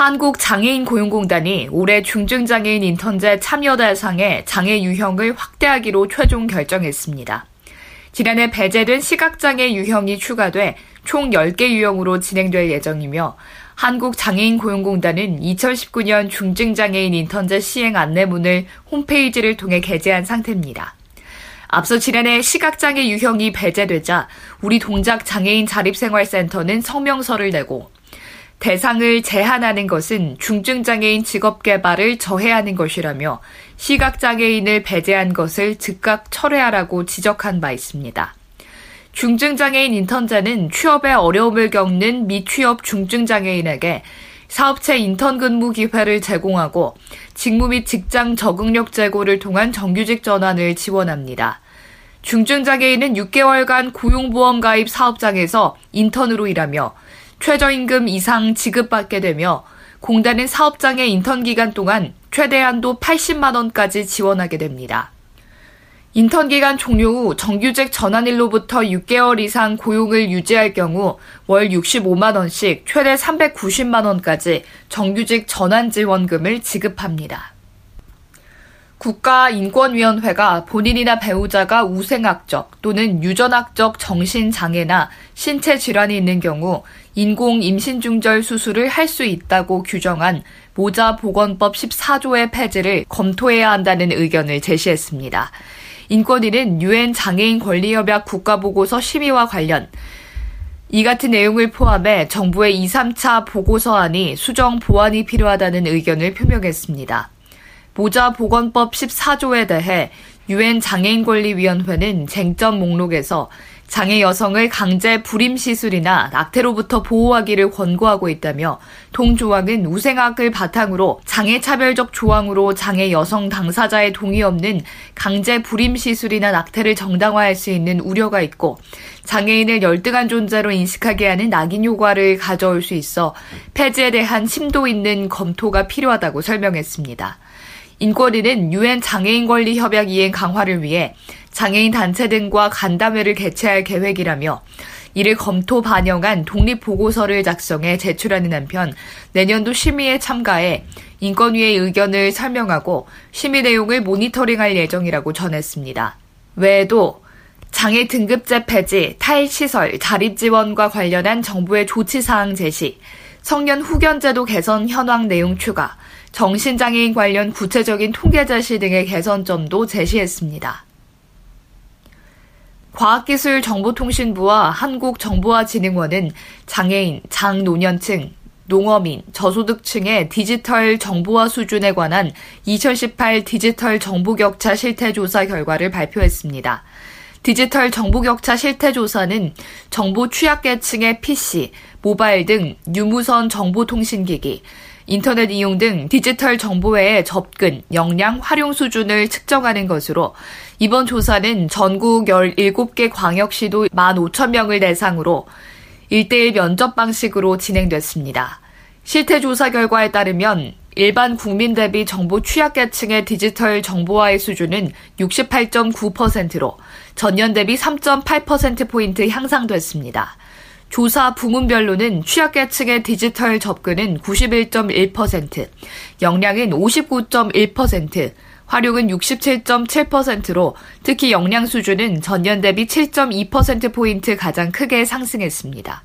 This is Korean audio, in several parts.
한국장애인 고용공단이 올해 중증장애인 인턴제 참여 대상의 장애 유형을 확대하기로 최종 결정했습니다. 지난해 배제된 시각장애 유형이 추가돼 총 10개 유형으로 진행될 예정이며 한국장애인 고용공단은 2019년 중증장애인 인턴제 시행 안내문을 홈페이지를 통해 게재한 상태입니다. 앞서 지난해 시각장애 유형이 배제되자 우리 동작 장애인 자립생활센터는 성명서를 내고 대상을 제한하는 것은 중증장애인 직업 개발을 저해하는 것이라며 시각장애인을 배제한 것을 즉각 철회하라고 지적한 바 있습니다. 중증장애인 인턴자는 취업에 어려움을 겪는 미취업 중증장애인에게 사업체 인턴 근무 기회를 제공하고 직무 및 직장 적응력 제고를 통한 정규직 전환을 지원합니다. 중증장애인은 6개월간 고용보험 가입 사업장에서 인턴으로 일하며 최저임금 이상 지급받게 되며 공단은 사업장의 인턴 기간 동안 최대 한도 80만 원까지 지원하게 됩니다. 인턴 기간 종료 후 정규직 전환일로부터 6개월 이상 고용을 유지할 경우 월 65만 원씩 최대 390만 원까지 정규직 전환 지원금을 지급합니다. 국가인권위원회가 본인이나 배우자가 우생학적 또는 유전학적 정신장애나 신체 질환이 있는 경우 인공 임신 중절 수술을 할 수 있다고 규정한 모자 보건법 14조의 폐지를 검토해야 한다는 의견을 제시했습니다. 인권위는 유엔 장애인 권리협약 국가보고서 심의와 관련 이 같은 내용을 포함해 정부의 2, 3차 보고서안이 수정 보완이 필요하다는 의견을 표명했습니다. 모자 보건법 14조에 대해 유엔 장애인권리위원회는 쟁점 목록에서 장애 여성을 강제 불임 시술이나 낙태로부터 보호하기를 권고하고 있다며 동조항은 우생학을 바탕으로 장애 차별적 조항으로 장애 여성 당사자의 동의 없는 강제 불임 시술이나 낙태를 정당화할 수 있는 우려가 있고 장애인을 열등한 존재로 인식하게 하는 낙인 효과를 가져올 수 있어 폐지에 대한 심도 있는 검토가 필요하다고 설명했습니다. 인권위는 유엔 장애인 권리 협약 이행 강화를 위해 장애인 단체 등과 간담회를 개최할 계획이라며 이를 검토 반영한 독립 보고서를 작성해 제출하는 한편 내년도 심의에 참가해 인권위의 의견을 설명하고 심의 내용을 모니터링할 예정이라고 전했습니다. 외에도 장애 등급제 폐지, 탈시설, 자립 지원과 관련한 정부의 조치 사항 제시, 성년 후견제도 개선 현황 내용 추가, 정신장애인 관련 구체적인 통계 제시 등의 개선점도 제시했습니다. 과학기술정보통신부와 한국정보화진흥원은 장애인, 장노년층, 농어민, 저소득층의 디지털 정보화 수준에 관한 2018 디지털 정보격차 실태조사 결과를 발표했습니다. 디지털 정보격차 실태조사는 정보 취약계층의 PC, 모바일 등 유무선 정보통신기기, 인터넷 이용 등 디지털 정보의 접근, 역량, 활용 수준을 측정하는 것으로 이번 조사는 전국 17개 광역시도 15,000명을 대상으로 1대1 면접 방식으로 진행됐습니다. 실태 조사 결과에 따르면 일반 국민 대비 정보 취약계층의 디지털 정보화의 수준은 68.9%로 전년 대비 3.8%포인트 향상됐습니다. 조사 부문별로는 취약계층의 디지털 접근은 91.1%, 역량은 59.1%, 활용은 67.7%로 특히 역량 수준은 전년 대비 7.2%포인트 가장 크게 상승했습니다.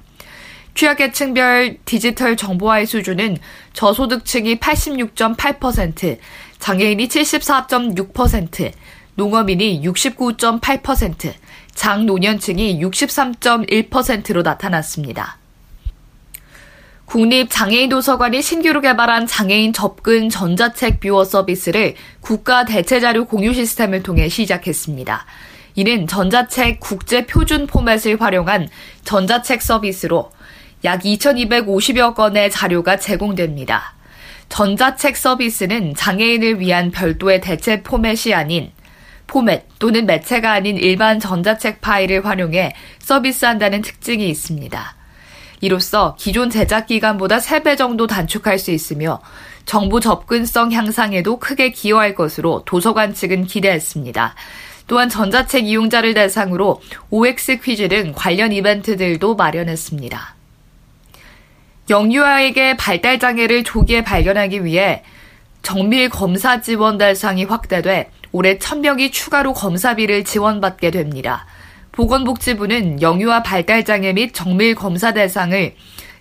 취약계층별 디지털 정보화의 수준은 저소득층이 86.8%, 장애인이 74.6%, 농어민이 69.8%, 장노년층이 63.1%로 나타났습니다. 국립장애인도서관이 신규로 개발한 장애인 접근 전자책 viewer 서비스를 국가 대체자료 공유 시스템을 통해 시작했습니다. 이는 전자책 국제 표준 포맷을 활용한 전자책 서비스로 약 2,250여 건의 자료가 제공됩니다. 전자책 서비스는 장애인을 위한 별도의 대체 포맷이 아닌 포맷 또는 매체가 아닌 일반 전자책 파일을 활용해 서비스한다는 특징이 있습니다. 이로써 기존 제작 기간보다 3배 정도 단축할 수 있으며 정보 접근성 향상에도 크게 기여할 것으로 도서관 측은 기대했습니다. 또한 전자책 이용자를 대상으로 OX 퀴즈 등 관련 이벤트들도 마련했습니다. 영유아에게 발달 장애를 조기에 발견하기 위해 정밀 검사 지원 대상이 확대돼 올해 1000명이 추가로 검사비를 지원받게 됩니다. 보건복지부는 영유아 발달장애 및 정밀 검사 대상을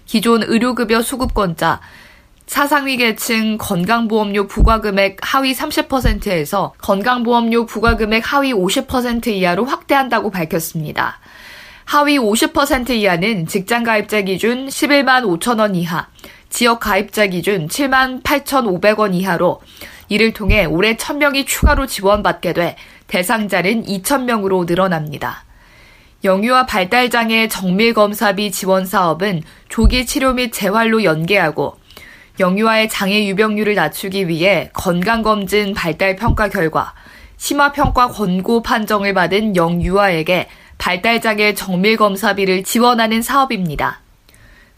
기존 의료급여 수급권자, 사상위 계층 건강보험료 부과금액 하위 30%에서 건강보험료 부과금액 하위 50% 이하로 확대한다고 밝혔습니다. 하위 50% 이하는 직장 가입자 기준 11만 5천 원 이하, 지역 가입자 기준 7만 8,500원 이하로 이를 통해 올해 1000명이 추가로 지원받게 돼 대상자는 2,000명으로 늘어납니다. 영유아 발달장애 정밀검사비 지원 사업은 조기 치료 및 재활로 연계하고 영유아의 장애 유병률을 낮추기 위해 건강검진 발달 평가 결과 심화평가 권고 판정을 받은 영유아에게 발달장애 정밀검사비를 지원하는 사업입니다.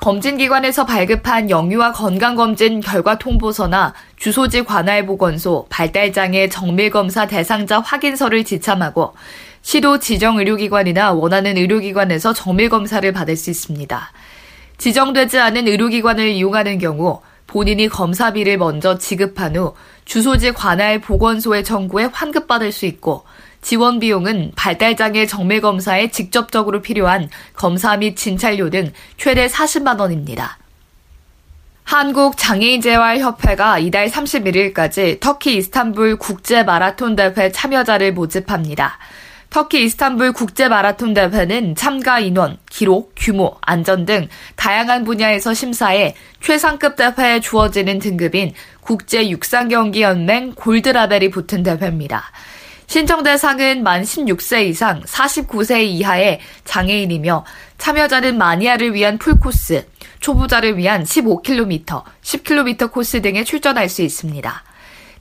검진기관에서 발급한 영유아 건강검진 결과 통보서나 주소지 관할 보건소 발달장애 정밀검사 대상자 확인서를 지참하고 시도 지정 의료기관이나 원하는 의료기관에서 정밀검사를 받을 수 있습니다. 지정되지 않은 의료기관을 이용하는 경우 본인이 검사비를 먼저 지급한 후 주소지 관할 보건소에 청구해 환급받을 수 있고 지원 비용은 발달장애 정밀 검사에 직접적으로 필요한 검사 및 진찰료 등 최대 40만 원입니다. 한국장애인재활협회가 이달 31일까지 터키 이스탄불 국제 마라톤 대회 참여자를 모집합니다. 터키 이스탄불 국제 마라톤 대회는 참가 인원, 기록, 규모, 안전 등 다양한 분야에서 심사해 최상급 대회에 주어지는 등급인 국제 육상 경기 연맹 골드 라벨이 붙은 대회입니다. 신청 대상은 만 16세 이상 49세 이하의 장애인이며 참여자는 마니아를 위한 풀코스, 초보자를 위한 15km, 10km 코스 등에 출전할 수 있습니다.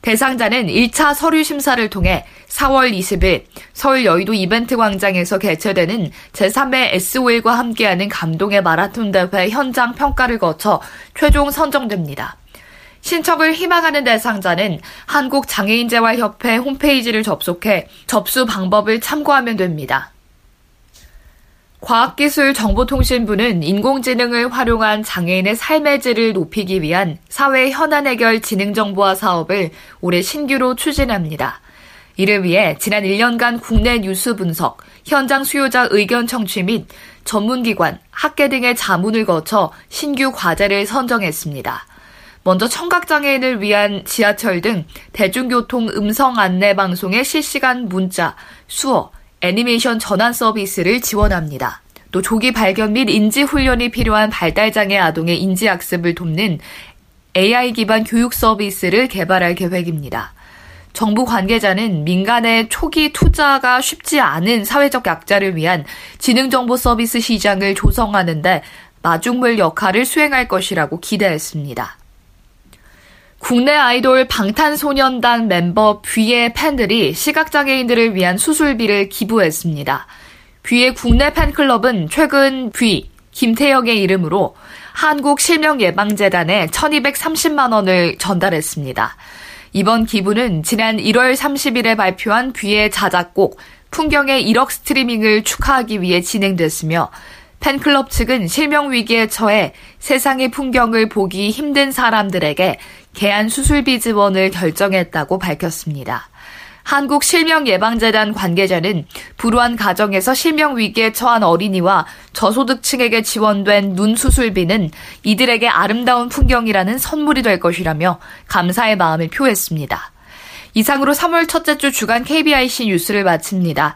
대상자는 1차 서류 심사를 통해 4월 20일 서울 여의도 이벤트 광장에서 개최되는 제3회 S5일과 함께하는 감동의 마라톤 대회 현장 평가를 거쳐 최종 선정됩니다. 신청을 희망하는 대상자는 한국장애인재활협회 홈페이지를 접속해 접수 방법을 참고하면 됩니다. 과학기술정보통신부는 인공지능을 활용한 장애인의 삶의 질을 높이기 위한 사회 현안 해결 지능정보화 사업을 올해 신규로 추진합니다. 이를 위해 지난 1년간 국내 뉴스 분석, 현장 수요자 의견 청취 및 전문기관, 학계 등의 자문을 거쳐 신규 과제를 선정했습니다. 먼저 청각장애인을 위한 지하철 등 대중교통 음성 안내 방송의 실시간 문자, 수어, 애니메이션 전환 서비스를 지원합니다. 또 조기 발견 및 인지 훈련이 필요한 발달장애 아동의 인지 학습을 돕는 AI 기반 교육 서비스를 개발할 계획입니다. 정부 관계자는 민간의 초기 투자가 쉽지 않은 사회적 약자를 위한 지능정보 서비스 시장을 조성하는데 마중물 역할을 수행할 것이라고 기대했습니다. 국내 아이돌 방탄소년단 멤버 뷔의 팬들이 시각장애인들을 위한 수술비를 기부했습니다. 뷔의 국내 팬클럽은 최근 뷔, 김태영의 이름으로 한국실명예방재단에 1230만 원을 전달했습니다. 이번 기부는 지난 1월 30일에 발표한 뷔의 자작곡 풍경의 1억 스트리밍을 축하하기 위해 진행됐으며 팬클럽 측은 실명 위기에 처해 세상의 풍경을 보기 힘든 사람들에게 개안 수술비 지원을 결정했다고 밝혔습니다. 한국실명예방재단 관계자는 불우한 가정에서 실명 위기에 처한 어린이와 저소득층에게 지원된 눈 수술비는 이들에게 아름다운 풍경이라는 선물이 될 것이라며 감사의 마음을 표했습니다. 이상으로 3월 첫째 주 주간 KBIC 뉴스를 마칩니다.